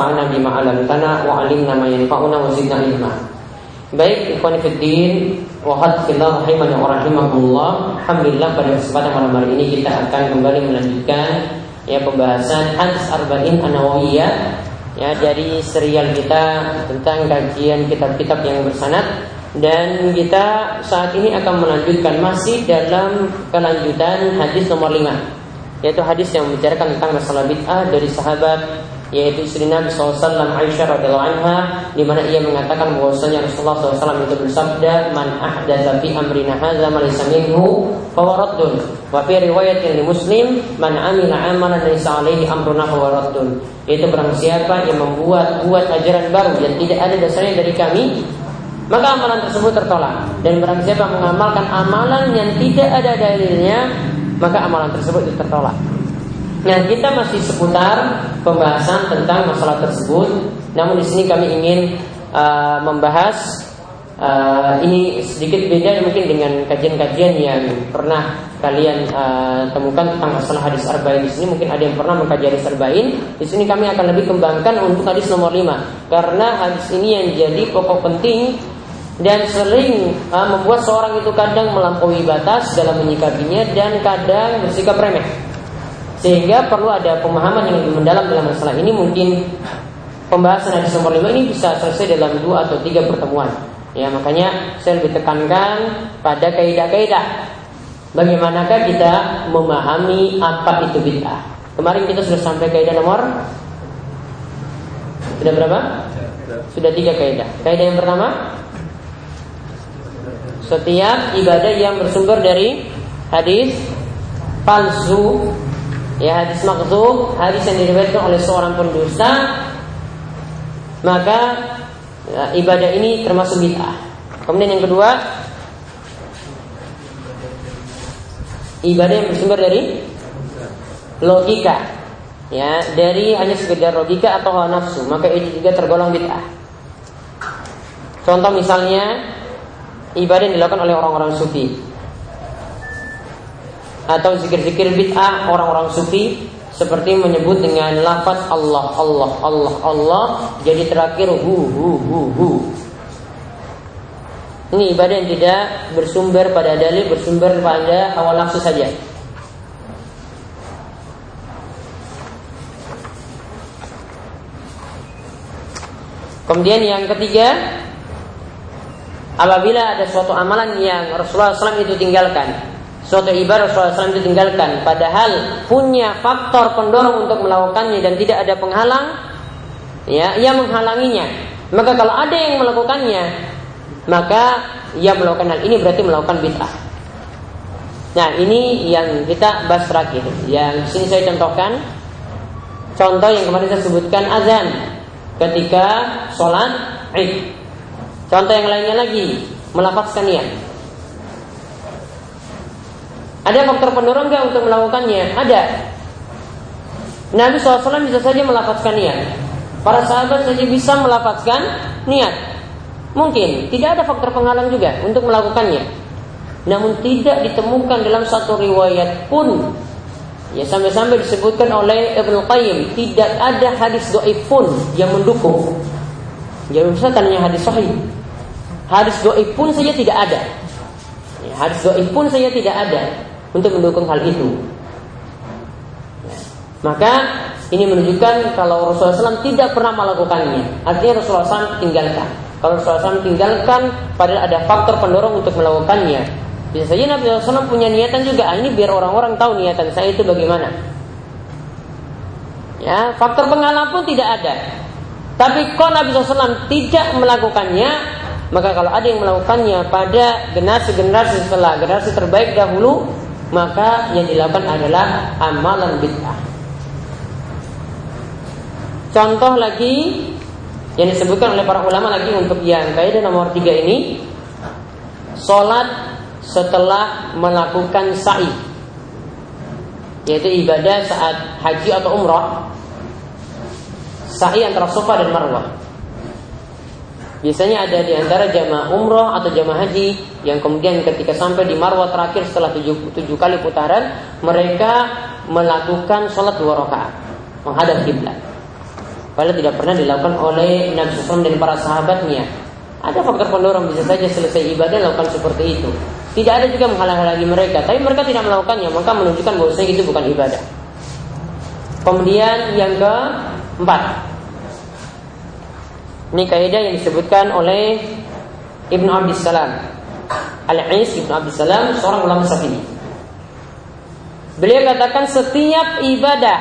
wanfa'na bima 'allamtana wa 'allimna ma yanfa'una wa zidna ilma. Baik, ikhwan fillah wa hadfillah rahimani wa rahimakumullah. Alhamdulillah pada kesempatan malam hari ini kita akan kembali melanjutkan ya pembahasan hadis arba'in an-nawawiyah ya dari serial kita tentang kajian kitab-kitab yang bersanad dan kita saat ini akan melanjutkan masih dalam kelanjutan hadis nomor 5 yaitu hadis yang membicarakan tentang masalah bid'ah dari sahabat yaitu istri Nabi SAW Aisyah radhiallahu anha di mana ia mengatakan bahwasanya Rasulullah SAW itu bersabda man ahdatsa fi amrina hadza ma laysa minhu fa raddun. Wa fi riwayatin li Muslim man amila amalan laysa alaihi amruna fa raddun. Itu barang siapa yang membuat buat ajaran baru yang tidak ada dasarnya dari kami maka amalan tersebut tertolak. Dan barang siapa mengamalkan amalan yang tidak ada dalilnya maka amalan tersebut itu tertolak Nah, kita masih seputar pembahasan tentang masalah tersebut. Namun di sini kami ingin uh, membahas uh, ini sedikit beda mungkin dengan kajian-kajian yang pernah kalian uh, temukan tentang masalah hadis arba'in di sini mungkin ada yang pernah mengkaji hadis arba'in. Di sini kami akan lebih kembangkan untuk hadis nomor 5 karena hadis ini yang jadi pokok penting dan sering uh, membuat seorang itu kadang melampaui batas dalam menyikapinya dan kadang bersikap remeh. Sehingga perlu ada pemahaman yang lebih mendalam dalam masalah ini. Mungkin pembahasan hadis nomor 5 ini bisa selesai dalam dua atau tiga pertemuan. Ya makanya saya lebih tekankan pada kaidah-kaidah. Bagaimanakah kita memahami apa itu bid'ah? Kemarin kita sudah sampai kaidah nomor? Sudah berapa? Sudah tiga kaidah. Kaidah yang pertama? Setiap ibadah yang bersumber dari hadis palsu ya hadis makzub, hadis yang diriwayatkan oleh seorang pendusta, maka ya, ibadah ini termasuk bid'ah. Kemudian yang kedua, ibadah yang bersumber dari logika, ya dari hanya sekedar logika atau hawa nafsu, maka itu juga tergolong bid'ah. Contoh misalnya ibadah yang dilakukan oleh orang-orang sufi atau zikir-zikir bid'ah orang-orang sufi seperti menyebut dengan lafaz Allah Allah Allah Allah jadi terakhir hu hu hu hu. Ini ibadah yang tidak bersumber pada dalil bersumber pada awal nafsu saja. Kemudian yang ketiga Apabila ada suatu amalan yang Rasulullah SAW itu tinggalkan suatu ibadah Rasulullah SAW ditinggalkan. Padahal punya faktor pendorong untuk melakukannya dan tidak ada penghalang ya ia menghalanginya. Maka kalau ada yang melakukannya maka ia melakukan hal ini berarti melakukan bid'ah. Nah ini yang kita bahas terakhir yang sini saya contohkan. Contoh yang kemarin saya sebutkan azan. Ketika sholat id. Contoh yang lainnya lagi melafazkan niat ada faktor pendorong nggak untuk melakukannya? Ada. Nabi SAW bisa saja melafazkan niat. Para sahabat saja bisa melafazkan niat. Mungkin tidak ada faktor penghalang juga untuk melakukannya. Namun tidak ditemukan dalam satu riwayat pun Ya sampai-sampai disebutkan oleh Ibnu Qayyim tidak ada hadis doif pun yang mendukung. Jadi misalnya tanya hadis sahih. Hadis doif pun saja tidak ada. Ya, hadis doif pun saja tidak ada untuk mendukung hal itu. Maka ini menunjukkan kalau Rasulullah SAW tidak pernah melakukannya. Artinya Rasulullah SAW tinggalkan. Kalau Rasulullah SAW tinggalkan, padahal ada faktor pendorong untuk melakukannya. Bisa saja Nabi SAW punya niatan juga. Ah, ini biar orang-orang tahu niatan saya itu bagaimana. Ya, faktor penghalang pun tidak ada. Tapi kalau Nabi SAW tidak melakukannya, maka kalau ada yang melakukannya pada generasi-generasi setelah generasi terbaik dahulu, maka yang dilakukan adalah amalan bid'ah. Contoh lagi yang disebutkan oleh para ulama lagi untuk yang kaidah nomor tiga ini, sholat setelah melakukan sa'i, yaitu ibadah saat haji atau umrah, sa'i antara sofa dan marwah. Biasanya ada di antara jamaah umroh atau jamaah haji yang kemudian ketika sampai di Marwah terakhir setelah tujuh, tujuh kali putaran, mereka melakukan sholat dua rakaat menghadap kiblat. Padahal tidak pernah dilakukan oleh Nabi SAW dan para sahabatnya. Ada faktor pendorong bisa saja selesai ibadah lakukan seperti itu. Tidak ada juga menghalang-halangi mereka, tapi mereka tidak melakukannya, maka menunjukkan bahwa itu bukan ibadah. Kemudian yang keempat, ini kaidah yang disebutkan oleh Ibnu Abdus Salam. Al-Is Ibnu Abdus Salam seorang ulama Syafi'i. Beliau katakan setiap ibadah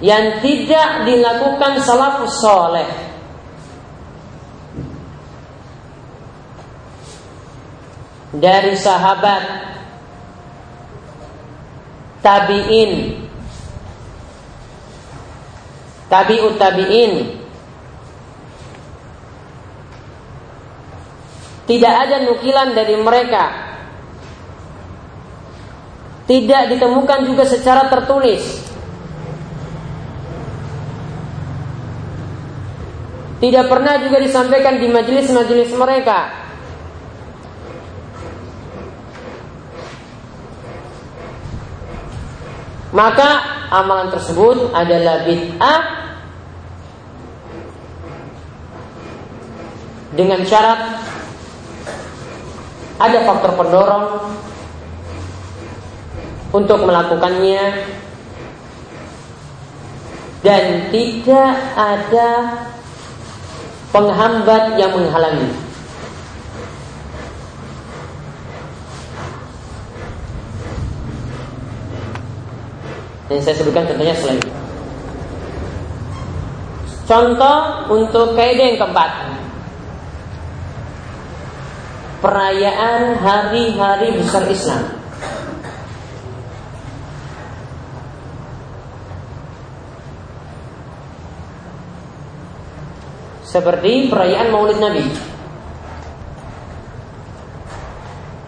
yang tidak dilakukan salafus soleh dari sahabat tabiin tabiut tabiin. Tidak ada nukilan dari mereka. Tidak ditemukan juga secara tertulis. Tidak pernah juga disampaikan di majelis-majelis mereka. Maka amalan tersebut adalah bid'ah dengan syarat ada faktor pendorong untuk melakukannya dan tidak ada penghambat yang menghalangi. Dan saya sebutkan contohnya selain. Contoh untuk kaidah yang keempat. Perayaan hari-hari besar Islam. seperti perayaan Maulid Nabi.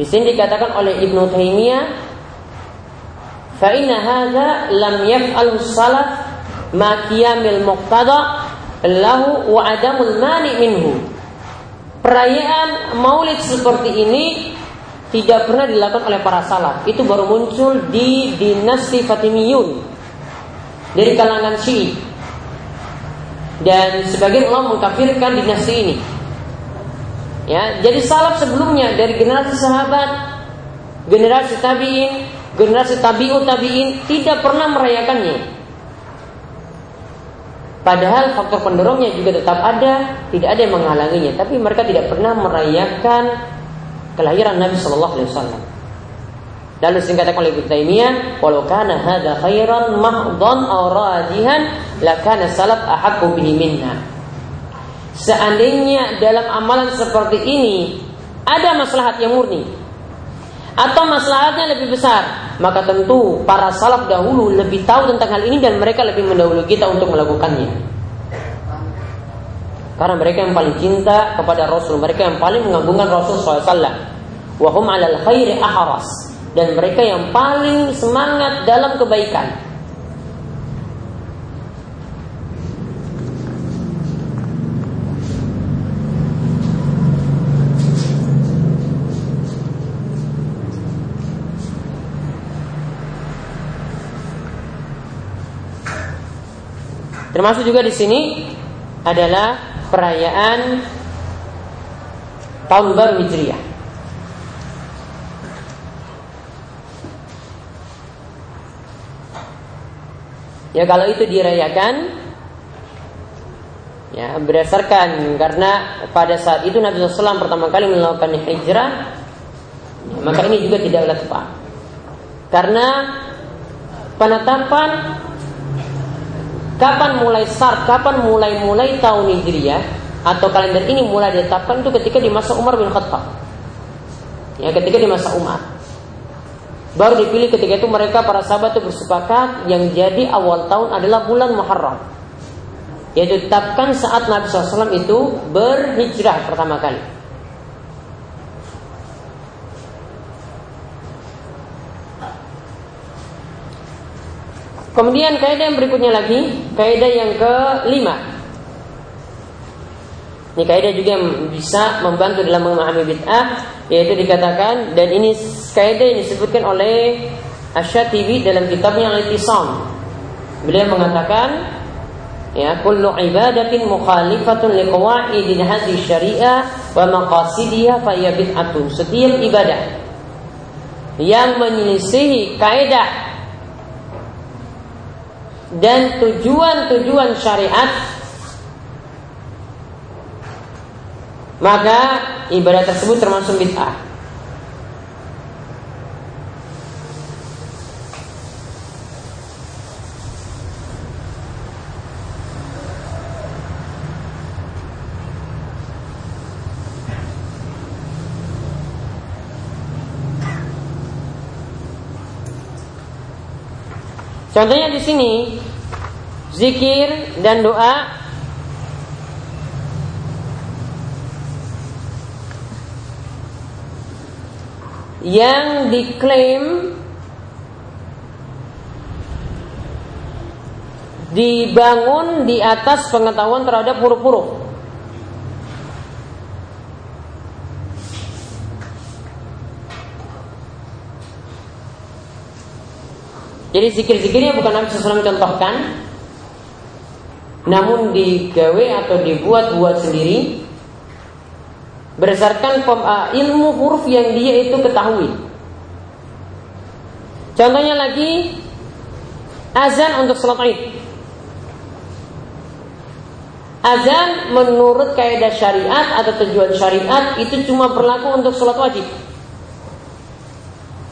Di sini dikatakan oleh Ibnu Taimiyah, "Fa inna hadza lam yaf'al salaf ma qiyamil muqtada lahu wa adamul mani minhu." Perayaan Maulid seperti ini tidak pernah dilakukan oleh para salaf. Itu baru muncul di dinasti Fatimiyun dari kalangan Syi'i dan sebagian ulama mengkafirkan dinasti ini. Ya, jadi salaf sebelumnya dari generasi sahabat, generasi tabiin, generasi tabiut tabiin tidak pernah merayakannya. Padahal faktor pendorongnya juga tetap ada, tidak ada yang menghalanginya. Tapi mereka tidak pernah merayakan kelahiran Nabi Shallallahu Alaihi Wasallam. Lalu dikatakan oleh Ibnu Taimiyah, "Walau kana hadza khairan mahdhan aw rajihan, lakana salaf minna." Seandainya dalam amalan seperti ini ada maslahat yang murni atau maslahatnya lebih besar, maka tentu para salaf dahulu lebih tahu tentang hal ini dan mereka lebih mendahului kita untuk melakukannya. Karena mereka yang paling cinta kepada Rasul, mereka yang paling mengagungkan Rasul SAW. Wahum alal khairi ahras dan mereka yang paling semangat dalam kebaikan. Termasuk juga di sini adalah perayaan tahun baru Hijriah. Ya kalau itu dirayakan ya berdasarkan karena pada saat itu Nabi SAW pertama kali melakukan hijrah ya, maka ini juga tidaklah tepat karena penetapan kapan mulai start kapan mulai mulai tahun hijriah atau kalender ini mulai ditetapkan itu ketika di masa Umar bin Khattab ya ketika di masa Umar Baru dipilih ketika itu mereka para sahabat itu bersepakat yang jadi awal tahun adalah bulan Muharram. Yaitu ditetapkan saat Nabi SAW itu berhijrah pertama kali. Kemudian kaidah yang berikutnya lagi, kaidah yang kelima. Ini kaidah juga yang bisa membantu dalam memahami bid'ah yaitu dikatakan dan ini kaidah yang disebutkan oleh Asy-Syatibi dalam kitabnya Al-Ittisam Beliau mengatakan ya kullu ibadatin mukhalifatun liqawaidin hadhihi syariah wa maqasidiha fa bid'atun. Setiap ibadah yang menyelisihi kaidah dan tujuan-tujuan syariat maka ibadah tersebut termasuk bid'ah. Contohnya di sini zikir dan doa yang diklaim dibangun di atas pengetahuan terhadap huruf-huruf. Jadi zikir-zikirnya bukan Nabi SAW contohkan. Namun digawe atau dibuat-buat sendiri Berdasarkan uh, ilmu huruf yang dia itu ketahui. Contohnya lagi Azan untuk sholat id. Azan menurut kaidah syariat atau tujuan syariat itu cuma berlaku untuk sholat wajib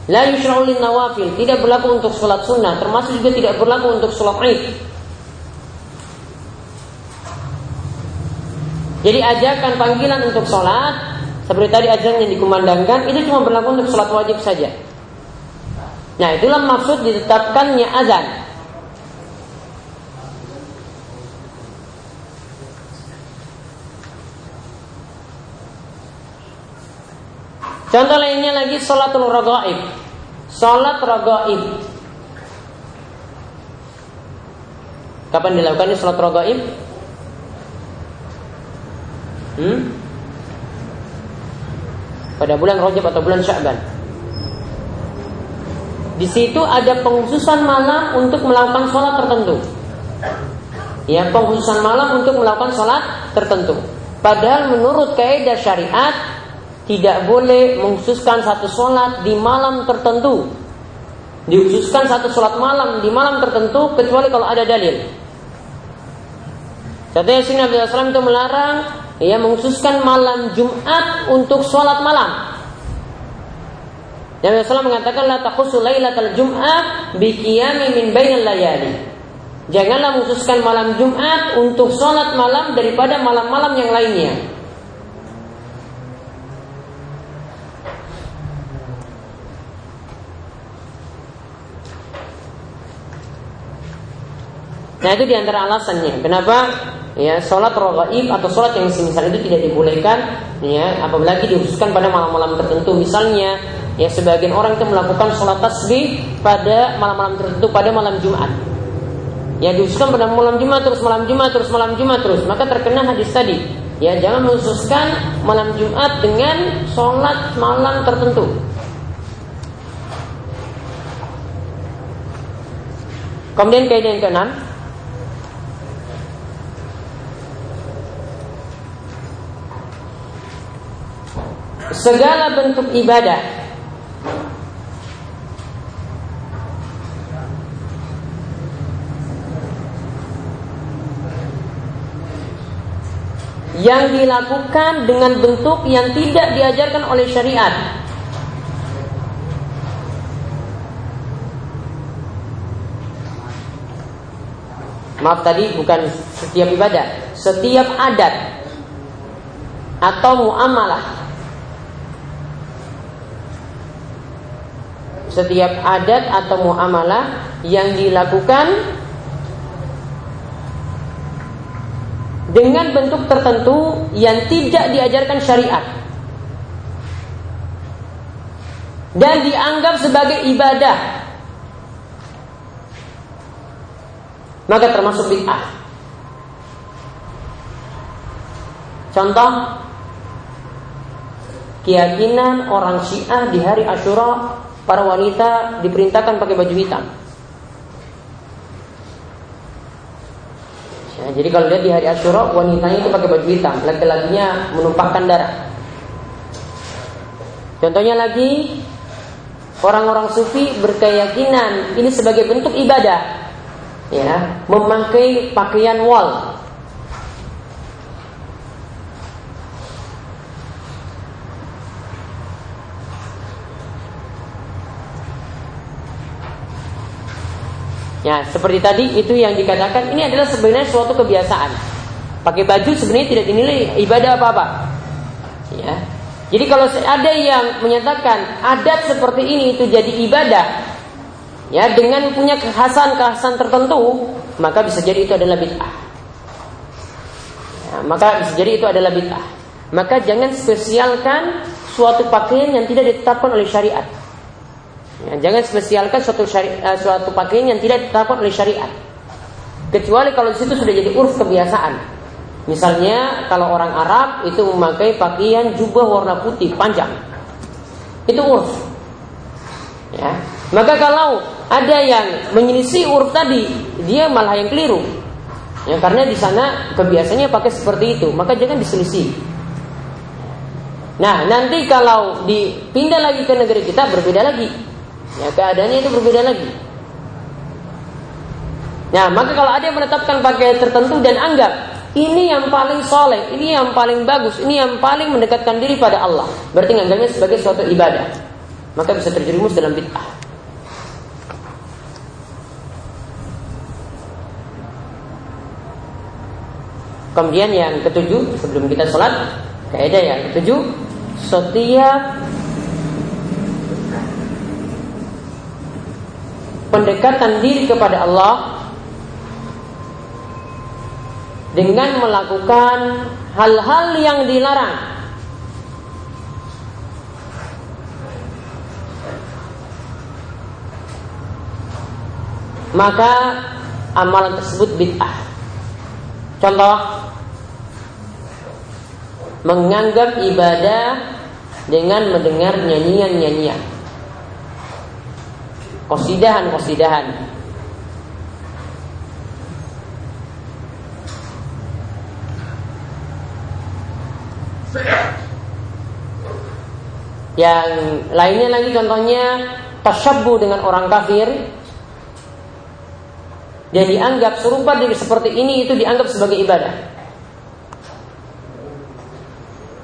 La yushra'u nawafil, tidak berlaku untuk sholat sunnah, termasuk juga tidak berlaku untuk sholat id. Jadi ajakan panggilan untuk sholat seperti tadi ajaran yang dikumandangkan itu cuma berlaku untuk sholat wajib saja. Nah itulah maksud ditetapkannya azan. Contoh lainnya lagi sholatul ragaib. Sholat ragaib. Kapan dilakukan ini sholat ragaib? Hmm? Pada bulan Rajab atau bulan Sya'ban. Di situ ada penghususan malam untuk melakukan sholat tertentu. Ya, penghususan malam untuk melakukan sholat tertentu. Padahal menurut kaidah syariat tidak boleh mengkhususkan satu sholat di malam tertentu. Dikhususkan satu sholat malam di malam tertentu kecuali kalau ada dalil. Contohnya sini Nabi SAW itu melarang ia mengkhususkan malam Jumat untuk sholat malam. Nabi SAW mengatakan la taqusu lailatal Jum'ah bi min bainal layali. Janganlah mengkhususkan malam Jumat untuk sholat malam daripada malam-malam yang lainnya. Nah itu di antara alasannya. Kenapa ya sholat rogaib atau sholat yang semisal itu tidak dibolehkan ya apalagi dikhususkan pada malam-malam tertentu. Misalnya ya sebagian orang itu melakukan sholat tasbih pada malam-malam tertentu pada malam Jumat. Ya dikhususkan pada malam Jumat terus malam Jumat terus malam Jumat terus maka terkena hadis tadi. Ya jangan mengkhususkan malam Jumat dengan sholat malam tertentu. Kemudian kaidah yang keenam, segala bentuk ibadah. Yang dilakukan dengan bentuk yang tidak diajarkan oleh syariat. Maaf tadi bukan setiap ibadah, setiap adat atau muamalah setiap adat atau muamalah yang dilakukan dengan bentuk tertentu yang tidak diajarkan syariat dan dianggap sebagai ibadah maka termasuk bid'ah. Contoh keyakinan orang Syiah di hari Asyura para wanita diperintahkan pakai baju hitam. Ya, jadi kalau lihat di hari Asyura wanitanya itu pakai baju hitam, laki-lakinya menumpahkan darah. Contohnya lagi orang-orang sufi berkeyakinan ini sebagai bentuk ibadah. Ya, memakai pakaian wal. Ya, seperti tadi itu yang dikatakan ini adalah sebenarnya suatu kebiasaan. Pakai baju sebenarnya tidak dinilai ibadah apa-apa. Ya. Jadi kalau ada yang menyatakan adat seperti ini itu jadi ibadah, ya dengan punya kekhasan-kekhasan tertentu, maka bisa jadi itu adalah bid'ah. Ya, maka bisa jadi itu adalah bid'ah. Maka jangan spesialkan suatu pakaian yang tidak ditetapkan oleh syariat. Ya, jangan spesialkan suatu syari, uh, suatu pakaian yang tidak ditetapkan oleh syariat. Kecuali kalau di situ sudah jadi urf kebiasaan. Misalnya kalau orang Arab itu memakai pakaian jubah warna putih panjang. Itu urf. Ya. Maka kalau ada yang menyelisih urf tadi, dia malah yang keliru. Ya, karena di sana kebiasaannya pakai seperti itu, maka jangan diselisih. Nah, nanti kalau dipindah lagi ke negeri kita berbeda lagi. Ya keadaannya itu berbeda lagi. Nah, maka kalau ada yang menetapkan pakai tertentu dan anggap ini yang paling soleh, ini yang paling bagus, ini yang paling mendekatkan diri pada Allah, berarti nganggapnya sebagai suatu ibadah, maka bisa terjerumus dalam bid'ah. Kemudian yang ketujuh sebelum kita sholat, kaidah yang ketujuh, setiap pendekatan diri kepada Allah dengan melakukan hal-hal yang dilarang. Maka amalan tersebut bid'ah. Contoh menganggap ibadah dengan mendengar nyanyian-nyanyian kosidahan-kosidahan. Yang lainnya lagi contohnya tasyabbu dengan orang kafir dan dianggap serupa seperti ini itu dianggap sebagai ibadah.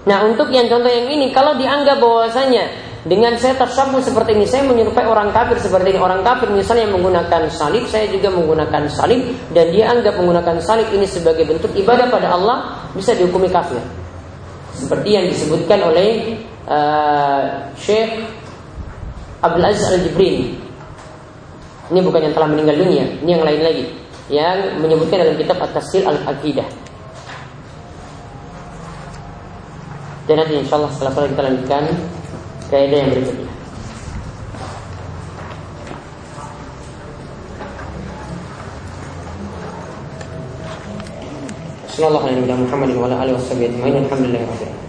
Nah untuk yang contoh yang ini kalau dianggap bahwasanya dengan saya tersabu seperti ini, saya menyerupai orang kafir seperti ini. Orang kafir misalnya yang menggunakan salib, saya juga menggunakan salib dan dia anggap menggunakan salib ini sebagai bentuk ibadah pada Allah, bisa dihukumi kafir. Seperti yang disebutkan oleh uh, Syekh Abdul Aziz Al-Jibrin. Ini bukan yang telah meninggal dunia, ini yang lain lagi. Yang menyebutkan dalam kitab At-Tasil Al-Aqidah. Dan nanti insya Allah setelah kita lanjutkan kaidah yang berikutnya. Sallallahu alaihi wa sallam Muhammadin wa ala alihi wa sahbihi ajma'in. Alhamdulillah